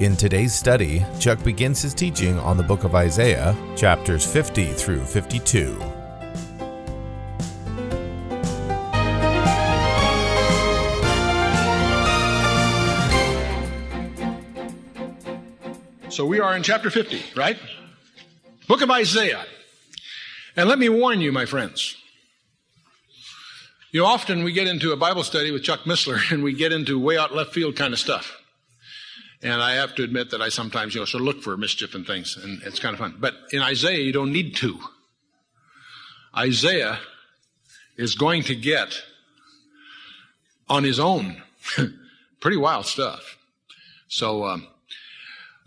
In today's study, Chuck begins his teaching on the book of Isaiah, chapters 50 through 52. So we are in chapter 50, right? Book of Isaiah. And let me warn you, my friends. You know, often we get into a Bible study with Chuck Missler and we get into way out left field kind of stuff. And I have to admit that I sometimes, you know, sort of look for mischief and things, and it's kind of fun. But in Isaiah, you don't need to. Isaiah is going to get on his own pretty wild stuff. So, um,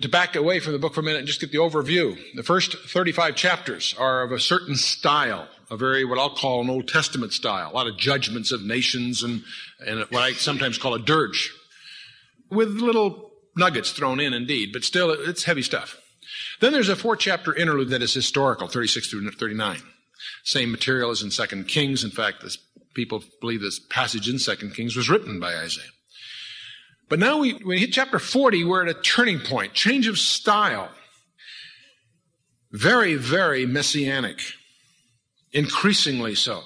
to back away from the book for a minute and just get the overview. The first 35 chapters are of a certain style, a very, what I'll call an Old Testament style. A lot of judgments of nations and, and what I sometimes call a dirge. With little nuggets thrown in indeed, but still it's heavy stuff. Then there's a four chapter interlude that is historical, 36 through 39. Same material as in 2 Kings. In fact, this, people believe this passage in 2 Kings was written by Isaiah. But now we, we hit chapter 40, we're at a turning point, change of style. Very, very messianic. Increasingly so.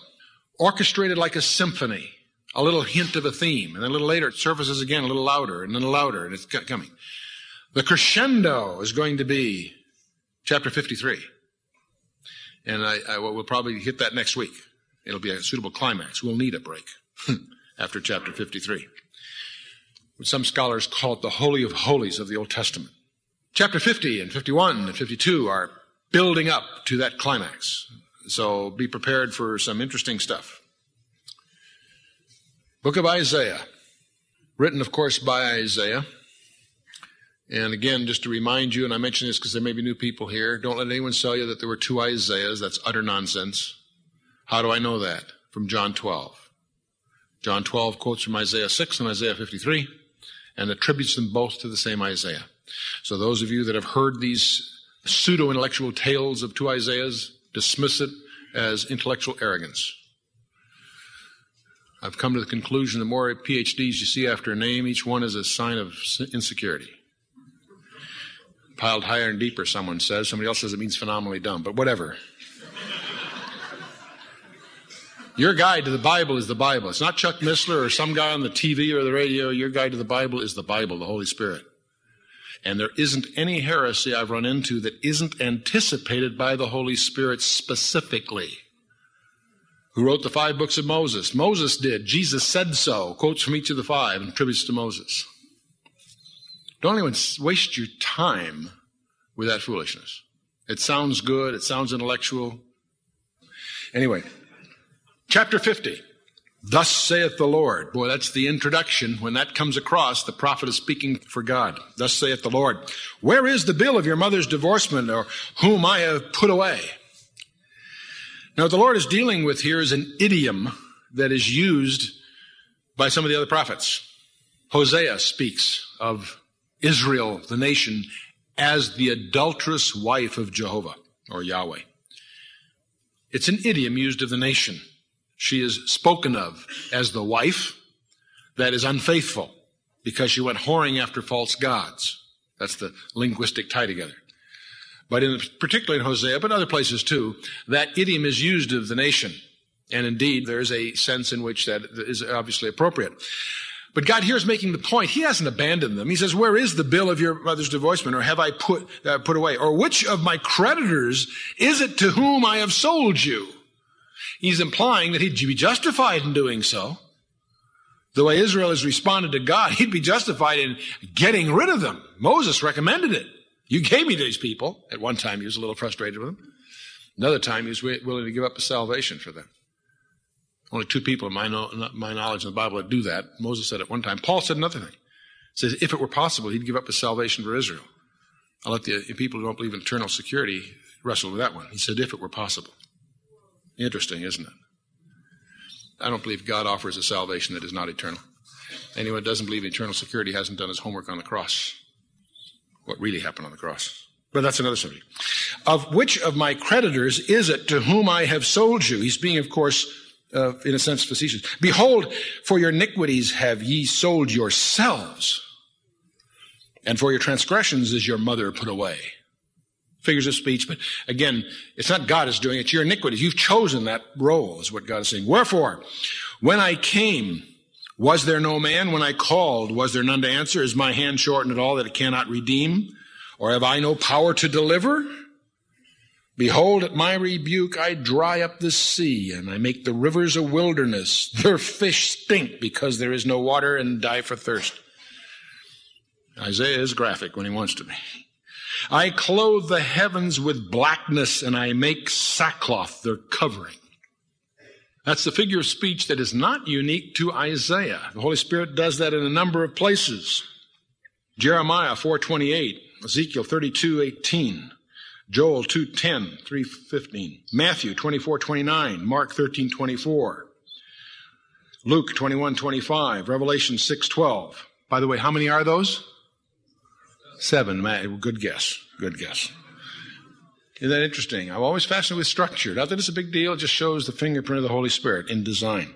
Orchestrated like a symphony. A little hint of a theme. And then a little later it surfaces again a little louder and then louder and it's coming. The crescendo is going to be chapter 53. And I, I will probably hit that next week. It'll be a suitable climax. We'll need a break after chapter 53 some scholars call it the Holy of Holies of the Old Testament. Chapter 50 and 51 and 52 are building up to that climax. So be prepared for some interesting stuff. Book of Isaiah, written, of course, by Isaiah. And again, just to remind you, and I mention this because there may be new people here, don't let anyone tell you that there were two Isaiahs. That's utter nonsense. How do I know that? From John 12. John 12 quotes from Isaiah 6 and Isaiah 53 and attributes them both to the same Isaiah. So those of you that have heard these pseudo intellectual tales of two Isaiahs, dismiss it as intellectual arrogance. I've come to the conclusion the more PhDs you see after a name, each one is a sign of insecurity. Piled higher and deeper, someone says. Somebody else says it means phenomenally dumb, but whatever. Your guide to the Bible is the Bible. It's not Chuck Missler or some guy on the TV or the radio. Your guide to the Bible is the Bible, the Holy Spirit. And there isn't any heresy I've run into that isn't anticipated by the Holy Spirit specifically. Who wrote the five books of Moses? Moses did. Jesus said so. Quotes from each of the five and attributes to Moses. Don't even waste your time with that foolishness. It sounds good. It sounds intellectual. Anyway, Chapter 50. Thus saith the Lord. Boy, that's the introduction. When that comes across, the prophet is speaking for God. Thus saith the Lord. Where is the bill of your mother's divorcement or whom I have put away? Now, what the Lord is dealing with here is an idiom that is used by some of the other prophets. Hosea speaks of Israel, the nation, as the adulterous wife of Jehovah or Yahweh. It's an idiom used of the nation. She is spoken of as the wife that is unfaithful because she went whoring after false gods. That's the linguistic tie together. But in particularly in Hosea, but other places too, that idiom is used of the nation. And indeed, there is a sense in which that is obviously appropriate. But God here is making the point. He hasn't abandoned them. He says, where is the bill of your mother's divorcement? Or have I put, uh, put away? Or which of my creditors is it to whom I have sold you? He's implying that he'd be justified in doing so. The way Israel has responded to God, he'd be justified in getting rid of them. Moses recommended it. You gave me these people. At one time, he was a little frustrated with them. Another time, he was willing to give up his salvation for them. Only two people in my, my knowledge in the Bible that do that. Moses said at one time. Paul said another thing. He says if it were possible, he'd give up his salvation for Israel. I'll let the people who don't believe in eternal security wrestle with that one. He said, if it were possible. Interesting, isn't it? I don't believe God offers a salvation that is not eternal. Anyone who doesn't believe in eternal security hasn't done his homework on the cross. What really happened on the cross. But that's another subject. Of which of my creditors is it to whom I have sold you? He's being, of course, uh, in a sense, facetious. Behold, for your iniquities have ye sold yourselves, and for your transgressions is your mother put away. Figures of speech, but again, it's not God is doing it, it's your iniquities. You've chosen that role, is what God is saying. Wherefore, when I came, was there no man? When I called, was there none to answer? Is my hand shortened at all that it cannot redeem? Or have I no power to deliver? Behold, at my rebuke I dry up the sea, and I make the rivers a wilderness. Their fish stink because there is no water and die for thirst. Isaiah is graphic when he wants to be. I clothe the heavens with blackness, and I make sackcloth their covering. That's the figure of speech that is not unique to Isaiah. The Holy Spirit does that in a number of places. Jeremiah 428, Ezekiel 32:18, Joel 2:10, 3:15, Matthew 24:29, Mark 13:24, Luke 21:25, Revelation 6:12. By the way, how many are those? Seven. Good guess. Good guess. Isn't that interesting? I'm always fascinated with structure. Not that it's a big deal, it just shows the fingerprint of the Holy Spirit in design.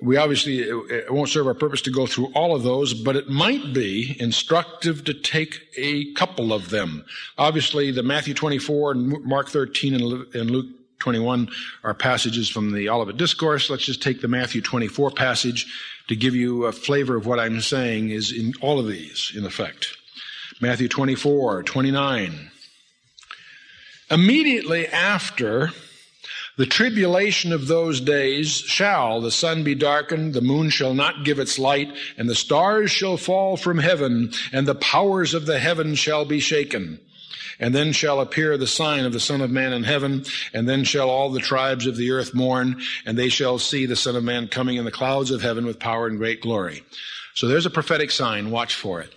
We obviously, it won't serve our purpose to go through all of those, but it might be instructive to take a couple of them. Obviously, the Matthew 24 and Mark 13 and Luke 21 are passages from the Olivet Discourse. Let's just take the Matthew 24 passage to give you a flavor of what I'm saying is in all of these, in effect. Matthew 24, 29. Immediately after the tribulation of those days shall the sun be darkened, the moon shall not give its light, and the stars shall fall from heaven, and the powers of the heaven shall be shaken. And then shall appear the sign of the Son of Man in heaven, and then shall all the tribes of the earth mourn, and they shall see the Son of Man coming in the clouds of heaven with power and great glory. So there's a prophetic sign. Watch for it.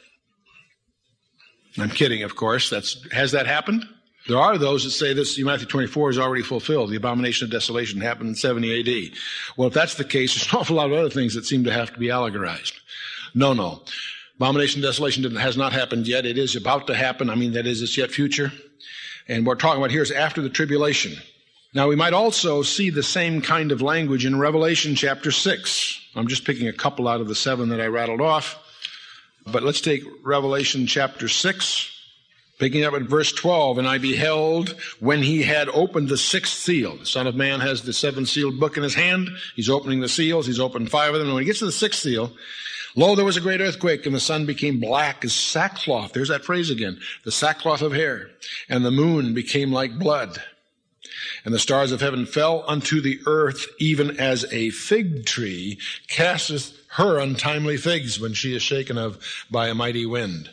I'm kidding, of course. That's, has that happened? There are those that say this Matthew 24 is already fulfilled. The abomination of desolation happened in 70 AD. Well, if that's the case, there's an awful lot of other things that seem to have to be allegorized. No, no. Abomination of desolation has not happened yet. It is about to happen. I mean, that is, it's yet future. And what we're talking about here is after the tribulation. Now, we might also see the same kind of language in Revelation chapter 6. I'm just picking a couple out of the seven that I rattled off. But let's take Revelation chapter 6, picking up at verse 12. And I beheld when he had opened the sixth seal. The Son of Man has the seven sealed book in his hand. He's opening the seals. He's opened five of them. And when he gets to the sixth seal, lo, there was a great earthquake, and the sun became black as sackcloth. There's that phrase again. The sackcloth of hair. And the moon became like blood. And the stars of heaven fell unto the earth, even as a fig tree casteth her untimely figs when she is shaken of by a mighty wind.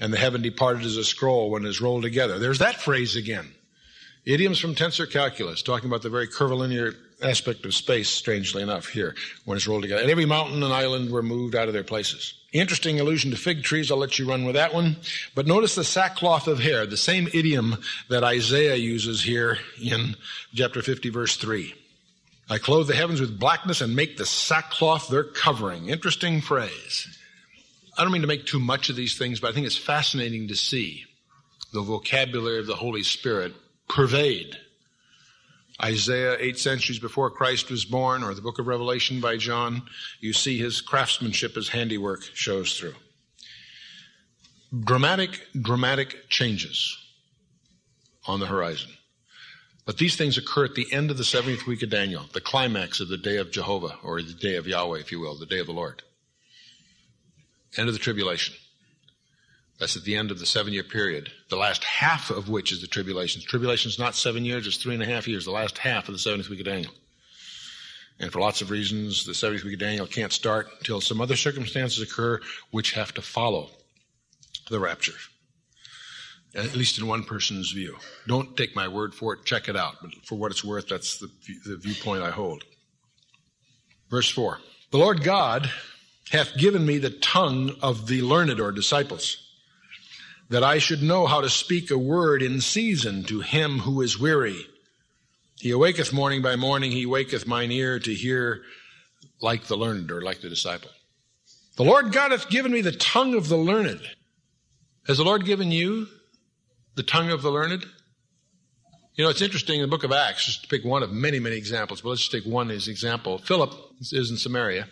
And the heaven departed as a scroll when it is rolled together. There's that phrase again. Idioms from tensor calculus, talking about the very curvilinear aspect of space, strangely enough, here, when it's rolled together. And every mountain and island were moved out of their places. Interesting allusion to fig trees. I'll let you run with that one. But notice the sackcloth of hair, the same idiom that Isaiah uses here in chapter 50, verse 3. I clothe the heavens with blackness and make the sackcloth their covering. Interesting phrase. I don't mean to make too much of these things, but I think it's fascinating to see the vocabulary of the Holy Spirit pervade Isaiah, eight centuries before Christ was born, or the book of Revelation by John. You see his craftsmanship, his handiwork shows through. Dramatic, dramatic changes on the horizon. But these things occur at the end of the 70th week of Daniel, the climax of the day of Jehovah, or the day of Yahweh, if you will, the day of the Lord. End of the tribulation. That's at the end of the seven year period, the last half of which is the tribulation. The Tribulation is not seven years, it's three and a half years, the last half of the 70th week of Daniel. And for lots of reasons, the 70th week of Daniel can't start until some other circumstances occur which have to follow the rapture at least in one person's view. Don't take my word for it, check it out. But for what it's worth, that's the, the viewpoint I hold. Verse 4 The Lord God hath given me the tongue of the learned or disciples, that I should know how to speak a word in season to him who is weary. He awaketh morning by morning, he waketh mine ear to hear like the learned or like the disciple. The Lord God hath given me the tongue of the learned. Has the Lord given you the tongue of the learned? You know, it's interesting in the book of Acts, just to pick one of many, many examples, but let's just take one as an example. Philip is in Samaria,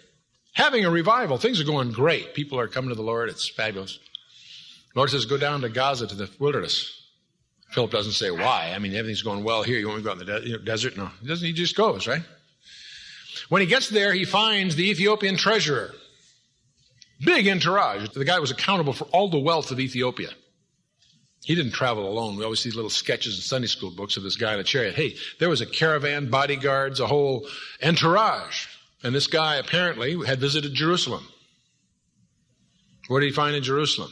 having a revival. Things are going great. People are coming to the Lord. It's fabulous. The Lord says, go down to Gaza to the wilderness. Philip doesn't say why. I mean, everything's going well here. You want me to go out in the de- you know, desert? No, he doesn't. He just goes, right? When he gets there, he finds the Ethiopian treasurer. Big entourage. The guy was accountable for all the wealth of Ethiopia. He didn't travel alone. We always see little sketches in Sunday school books of this guy in a chariot. Hey, there was a caravan, bodyguards, a whole entourage. And this guy apparently had visited Jerusalem. What did he find in Jerusalem?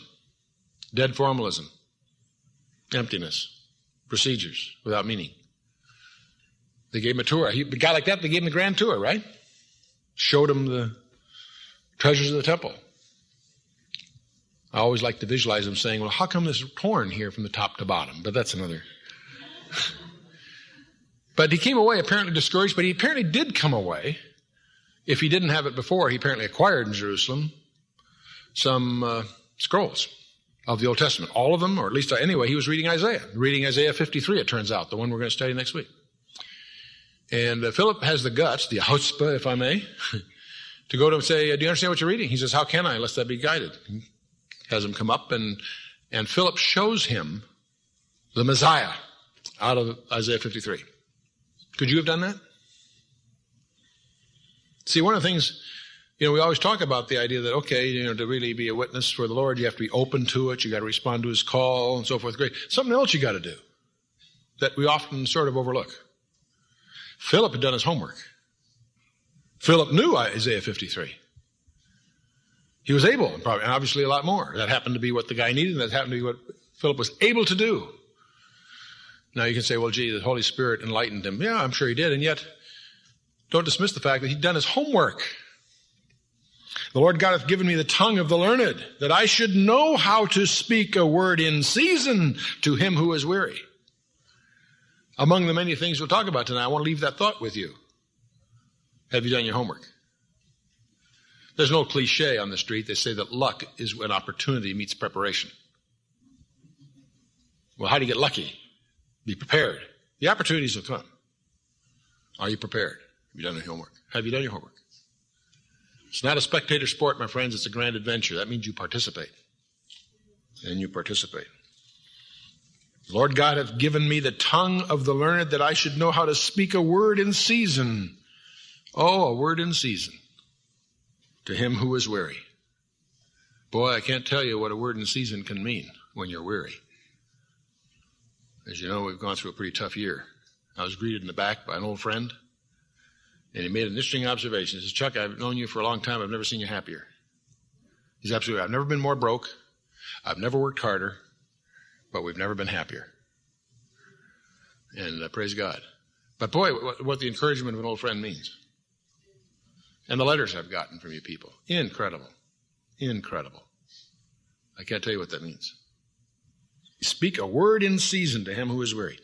Dead formalism, emptiness, procedures without meaning. They gave him a tour. He, a guy like that, they gave him the grand tour, right? Showed him the treasures of the temple. I always like to visualize him saying, Well, how come this torn here from the top to bottom? But that's another. but he came away apparently discouraged, but he apparently did come away. If he didn't have it before, he apparently acquired in Jerusalem some uh, scrolls of the Old Testament. All of them, or at least uh, anyway, he was reading Isaiah. Reading Isaiah 53, it turns out, the one we're going to study next week. And uh, Philip has the guts, the chutzpah, if I may, to go to him and say, Do you understand what you're reading? He says, How can I unless I be guided? has him come up and, and Philip shows him the Messiah out of Isaiah 53. Could you have done that? See, one of the things, you know, we always talk about the idea that, okay, you know, to really be a witness for the Lord, you have to be open to it, you got to respond to his call and so forth. Great. Something else you got to do that we often sort of overlook. Philip had done his homework. Philip knew Isaiah 53. He was able, and probably, and obviously a lot more. That happened to be what the guy needed, and that happened to be what Philip was able to do. Now you can say, well, gee, the Holy Spirit enlightened him. Yeah, I'm sure he did, and yet don't dismiss the fact that he'd done his homework. The Lord God hath given me the tongue of the learned, that I should know how to speak a word in season to him who is weary. Among the many things we'll talk about tonight, I want to leave that thought with you. Have you done your homework? There's no cliche on the street. They say that luck is when opportunity meets preparation. Well, how do you get lucky? Be prepared. The opportunities will come. Are you prepared? Have you done your homework? Have you done your homework? It's not a spectator sport, my friends. It's a grand adventure. That means you participate. And you participate. Lord God hath given me the tongue of the learned that I should know how to speak a word in season. Oh, a word in season to him who is weary. Boy, I can't tell you what a word in season can mean when you're weary. As you know, we've gone through a pretty tough year. I was greeted in the back by an old friend, and he made an interesting observation. He says, Chuck, I've known you for a long time. I've never seen you happier. He's absolutely. I've never been more broke. I've never worked harder, but we've never been happier. And uh, praise God. But boy, what, what the encouragement of an old friend means. And the letters I've gotten from you people. Incredible. Incredible. I can't tell you what that means. Speak a word in season to him who is weary.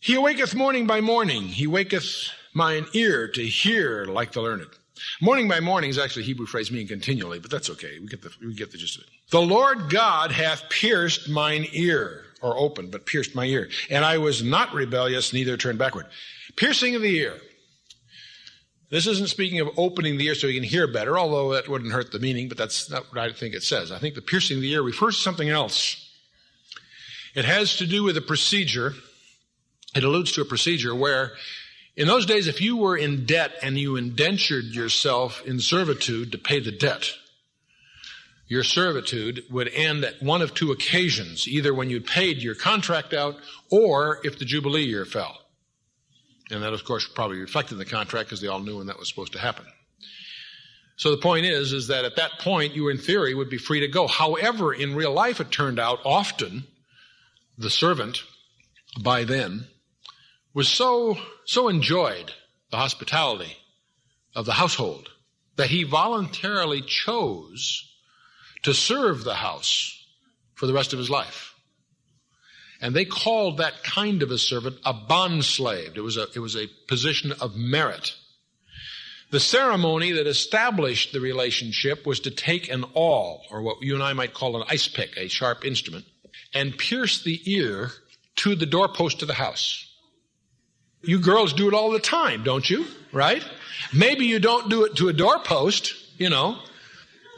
He awaketh morning by morning. He waketh mine ear to hear like the learned. Morning by morning is actually a Hebrew phrase meaning continually, but that's okay. We get the, we get the gist of it. The Lord God hath pierced mine ear, or opened, but pierced my ear. And I was not rebellious, neither turned backward. Piercing of the ear. This isn't speaking of opening the ear so you can hear better, although that wouldn't hurt the meaning, but that's not what I think it says. I think the piercing of the ear refers to something else. It has to do with a procedure. It alludes to a procedure where, in those days, if you were in debt and you indentured yourself in servitude to pay the debt, your servitude would end at one of two occasions, either when you paid your contract out or if the Jubilee year fell. And that, of course, probably reflected in the contract because they all knew when that was supposed to happen. So the point is, is that at that point, you in theory would be free to go. However, in real life, it turned out often the servant by then was so, so enjoyed the hospitality of the household that he voluntarily chose to serve the house for the rest of his life. And they called that kind of a servant a bond slave. It was a, it was a position of merit. The ceremony that established the relationship was to take an awl, or what you and I might call an ice pick, a sharp instrument, and pierce the ear to the doorpost of the house. You girls do it all the time, don't you? Right? Maybe you don't do it to a doorpost, you know.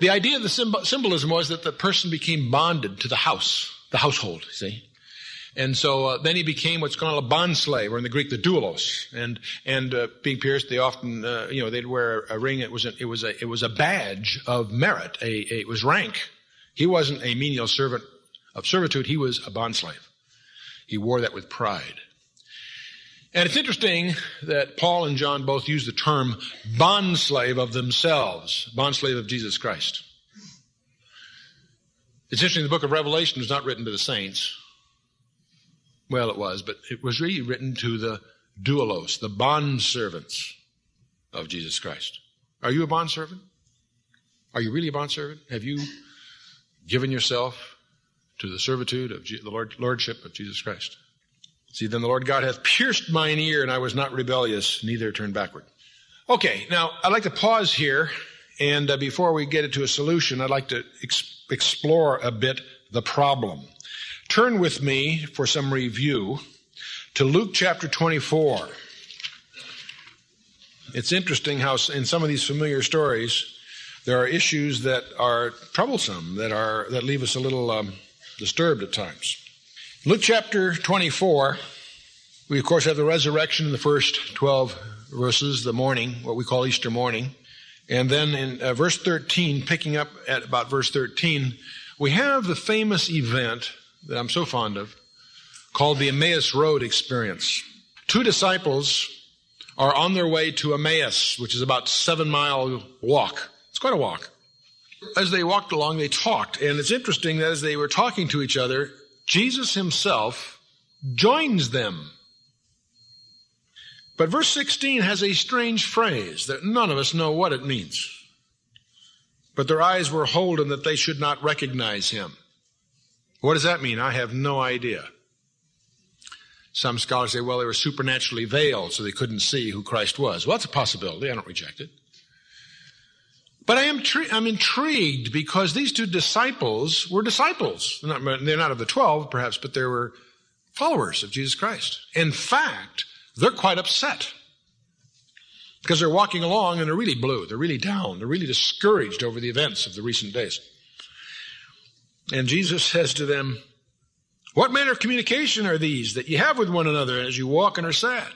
The idea of the symbolism was that the person became bonded to the house, the household, see? And so uh, then he became what's called a bond slave, or in the Greek, the doulos. And and uh, being pierced, they often, uh, you know, they'd wear a ring. It was a, it was a it was a badge of merit. A, a, it was rank. He wasn't a menial servant of servitude. He was a bond slave. He wore that with pride. And it's interesting that Paul and John both use the term bondslave of themselves, bondslave of Jesus Christ. It's interesting the book of Revelation was not written to the saints. Well, it was, but it was really written to the doulos, the bond servants of Jesus Christ. Are you a bond servant? Are you really a bond servant? Have you given yourself to the servitude of the Lord, Lordship of Jesus Christ? See, then the Lord God hath pierced mine ear, and I was not rebellious, neither turned backward. Okay, now I'd like to pause here, and uh, before we get to a solution, I'd like to ex- explore a bit the problem. Turn with me for some review to Luke chapter 24. It's interesting how in some of these familiar stories, there are issues that are troublesome, that are that leave us a little um, disturbed at times. Luke chapter 24, we of course have the resurrection in the first 12 verses, the morning, what we call Easter morning. And then in uh, verse 13, picking up at about verse 13, we have the famous event that I'm so fond of called the Emmaus Road experience. Two disciples are on their way to Emmaus, which is about seven mile walk. It's quite a walk. As they walked along, they talked. And it's interesting that as they were talking to each other, Jesus himself joins them. But verse 16 has a strange phrase that none of us know what it means. But their eyes were holden that they should not recognize him. What does that mean? I have no idea. Some scholars say, well, they were supernaturally veiled, so they couldn't see who Christ was. Well, that's a possibility. I don't reject it. But I am tri- I'm intrigued because these two disciples were disciples. They're not, they're not of the twelve, perhaps, but they were followers of Jesus Christ. In fact, they're quite upset because they're walking along and they're really blue. They're really down. They're really discouraged over the events of the recent days. And Jesus says to them, What manner of communication are these that you have with one another as you walk and are sad?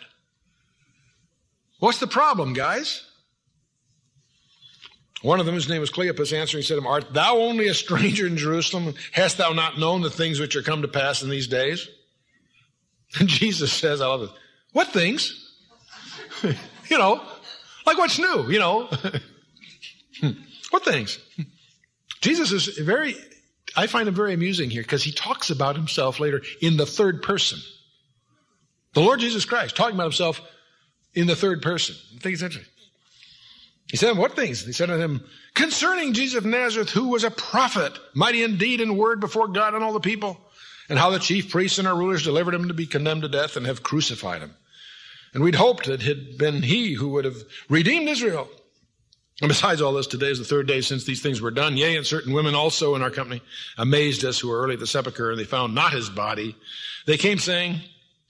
What's the problem, guys? One of them, whose name was Cleopas, answering said to him, Art thou only a stranger in Jerusalem? Hast thou not known the things which are come to pass in these days? And Jesus says, I love it. What things? you know, like what's new, you know? what things? Jesus is very, I find him very amusing here because he talks about himself later in the third person. The Lord Jesus Christ talking about himself in the third person. I think it's interesting. He said, What things? He said to him, Concerning Jesus of Nazareth, who was a prophet, mighty indeed in word before God and all the people, and how the chief priests and our rulers delivered him to be condemned to death and have crucified him. And we'd hoped it had been he who would have redeemed Israel. And besides all this, today is the third day since these things were done. Yea, and certain women also in our company amazed us who were early at the sepulchre, and they found not his body. They came saying,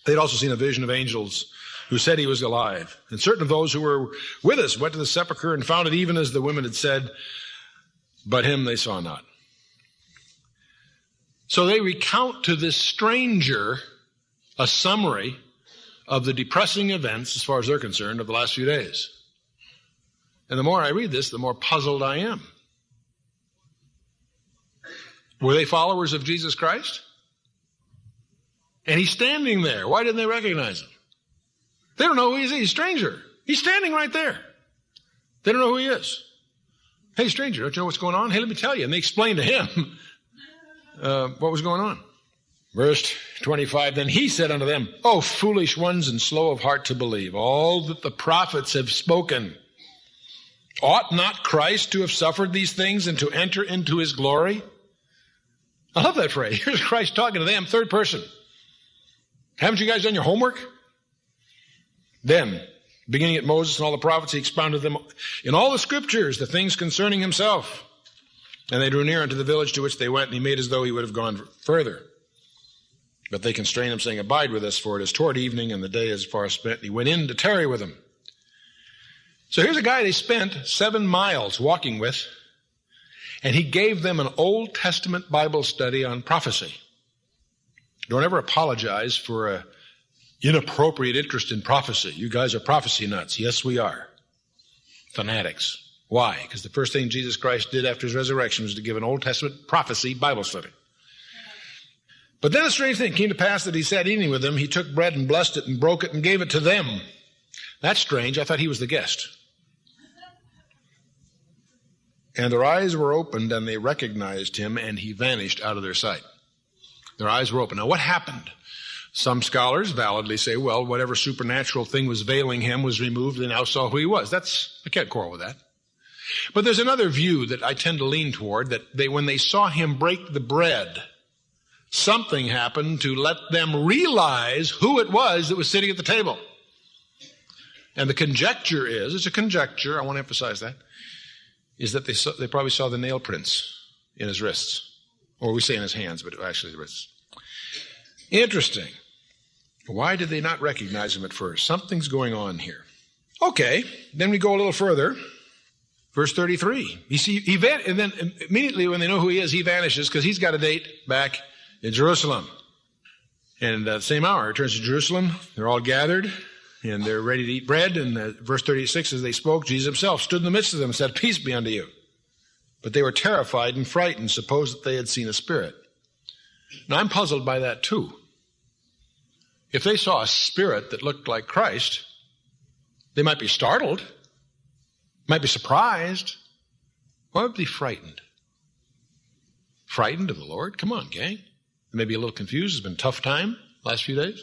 they'd also seen a vision of angels who said he was alive. And certain of those who were with us went to the sepulchre and found it even as the women had said, but him they saw not. So they recount to this stranger a summary of the depressing events, as far as they're concerned, of the last few days. And the more I read this, the more puzzled I am. Were they followers of Jesus Christ? And he's standing there. Why didn't they recognize him? They don't know who he is. He's a stranger. He's standing right there. They don't know who he is. Hey, stranger, don't you know what's going on? Hey, let me tell you. And they explained to him uh, what was going on. Verse 25, then he said unto them, O foolish ones and slow of heart to believe all that the prophets have spoken. Ought not Christ to have suffered these things and to enter into his glory? I love that phrase. Here's Christ talking to them, third person. Haven't you guys done your homework? Then, beginning at Moses and all the prophets, he expounded them in all the scriptures the things concerning himself. And they drew near unto the village to which they went, and he made as though he would have gone further. But they constrained him, saying, Abide with us, for it is toward evening, and the day is far spent. And he went in to tarry with them. So here's a guy they spent seven miles walking with, and he gave them an Old Testament Bible study on prophecy. Don't ever apologize for a inappropriate interest in prophecy. You guys are prophecy nuts. Yes, we are. Fanatics. Why? Because the first thing Jesus Christ did after his resurrection was to give an Old Testament prophecy Bible study. But then a strange thing came to pass that he sat eating with them. He took bread and blessed it and broke it and gave it to them. That's strange. I thought he was the guest. And their eyes were opened and they recognized him and he vanished out of their sight. Their eyes were open. Now what happened? Some scholars validly say, well, whatever supernatural thing was veiling him was removed and now saw who he was. That's, I can't quarrel with that. But there's another view that I tend to lean toward that they, when they saw him break the bread, something happened to let them realize who it was that was sitting at the table. And the conjecture is, it's a conjecture, I want to emphasize that, is that they, saw, they probably saw the nail prints in his wrists. Or we say in his hands, but actually the wrists. Interesting. Why did they not recognize him at first? Something's going on here. Okay, then we go a little further. Verse 33. You see, he van- and then immediately when they know who he is, he vanishes because he's got a date back in Jerusalem. And uh, same hour, returns to Jerusalem. They're all gathered and they're ready to eat bread. And uh, verse 36, as they spoke, Jesus himself stood in the midst of them and said, Peace be unto you. But they were terrified and frightened, supposed that they had seen a spirit. Now I'm puzzled by that too. If they saw a spirit that looked like Christ, they might be startled, might be surprised, or would be frightened. Frightened of the Lord? Come on, gang. They may be a little confused. It's been a tough time last few days.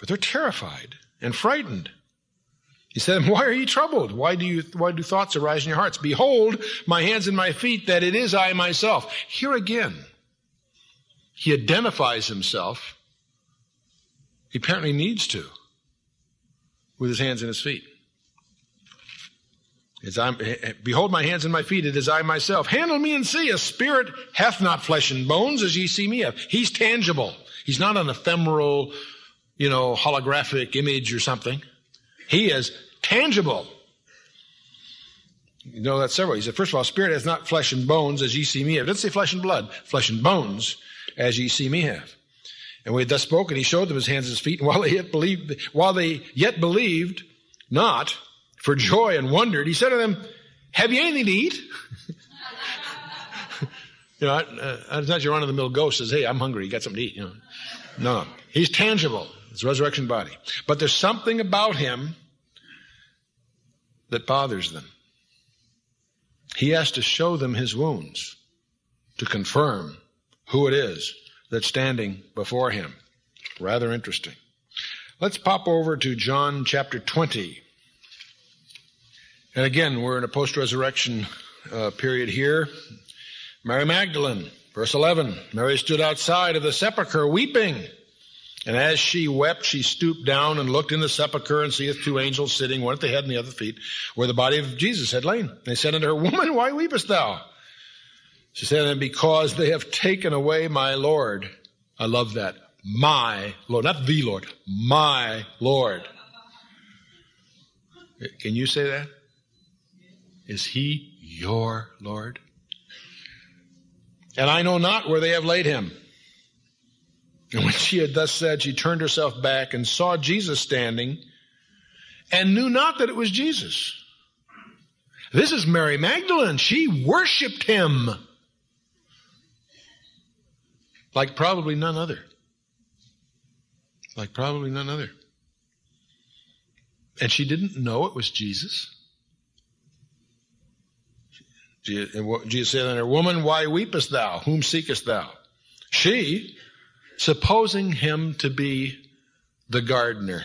But they're terrified and frightened. He said, Why are you troubled? Why do you, why do thoughts arise in your hearts? Behold, my hands and my feet, that it is I myself. Here again, he identifies himself. He apparently needs to with his hands and his feet. As I'm, eh, eh, behold my hands and my feet, it is I myself. Handle me and see. A spirit hath not flesh and bones as ye see me have. He's tangible. He's not an ephemeral, you know, holographic image or something. He is tangible. You know that several. He said, first of all, spirit has not flesh and bones as ye see me have. Doesn't say flesh and blood, flesh and bones as ye see me have. And we had thus spoken, he showed them his hands and his feet, and while they yet believed, while they yet believed not, for joy and wondered, he said to them, have you anything to eat? you know, uh, it's not your run-of-the-mill ghost says, hey, I'm hungry, you got something to eat, you know. No, no. He's tangible. His resurrection body. But there's something about him that bothers them. He has to show them his wounds to confirm who it is that's standing before him. Rather interesting. Let's pop over to John chapter 20. And again, we're in a post-resurrection uh, period here. Mary Magdalene, verse 11. Mary stood outside of the sepulchre weeping. And as she wept, she stooped down and looked in the sepulchre and seeth two angels sitting, one at the head and the other at the feet, where the body of Jesus had lain. They said unto her, Woman, why weepest thou? She said them, Because they have taken away my Lord. I love that. My Lord. Not the Lord. My Lord. Can you say that? Is he your Lord? And I know not where they have laid him. And when she had thus said, she turned herself back and saw Jesus standing and knew not that it was Jesus. This is Mary Magdalene. She worshiped him like probably none other. Like probably none other. And she didn't know it was Jesus. Jesus said unto her, Woman, why weepest thou? Whom seekest thou? She, supposing him to be the gardener.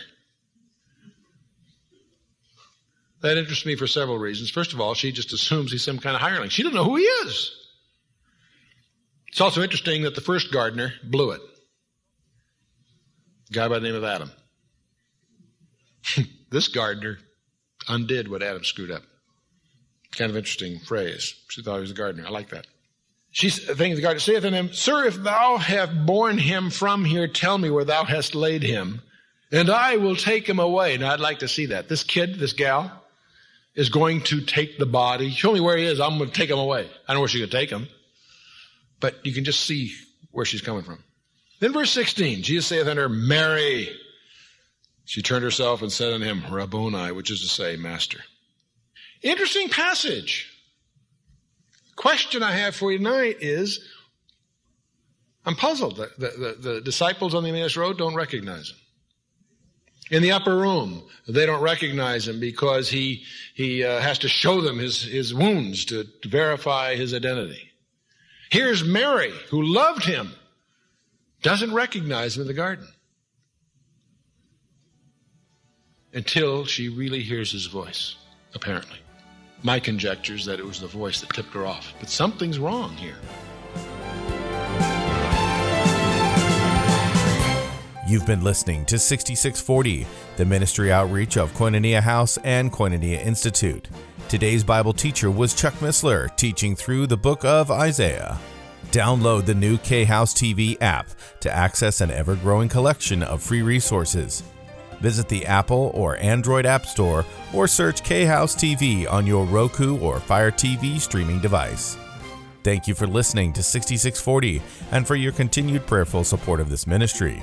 That interests me for several reasons. First of all, she just assumes he's some kind of hireling. She doesn't know who he is. It's also interesting that the first gardener blew it. A guy by the name of Adam. this gardener undid what Adam screwed up. Kind of interesting phrase. She thought he was a gardener. I like that. She thinking the gardener saith unto him, Sir, if thou have borne him from here, tell me where thou hast laid him, and I will take him away. Now I'd like to see that. This kid, this gal, is going to take the body. Show me where he is. I'm going to take him away. I know where going to take him. But you can just see where she's coming from. Then verse 16, Jesus saith unto her, Mary. She turned herself and said unto him, Rabboni, which is to say, Master. Interesting passage. Question I have for you tonight is I'm puzzled. The, the, the, the disciples on the Emmaus Road don't recognize him. In the upper room, they don't recognize him because he, he uh, has to show them his, his wounds to, to verify his identity. Here's Mary, who loved him, doesn't recognize him in the garden until she really hears his voice, apparently. My conjecture is that it was the voice that tipped her off. But something's wrong here. You've been listening to 6640, the ministry outreach of Koinonia House and Koinonia Institute. Today's Bible teacher was Chuck Missler, teaching through the book of Isaiah. Download the new K House TV app to access an ever growing collection of free resources. Visit the Apple or Android App Store or search K House TV on your Roku or Fire TV streaming device. Thank you for listening to 6640 and for your continued prayerful support of this ministry.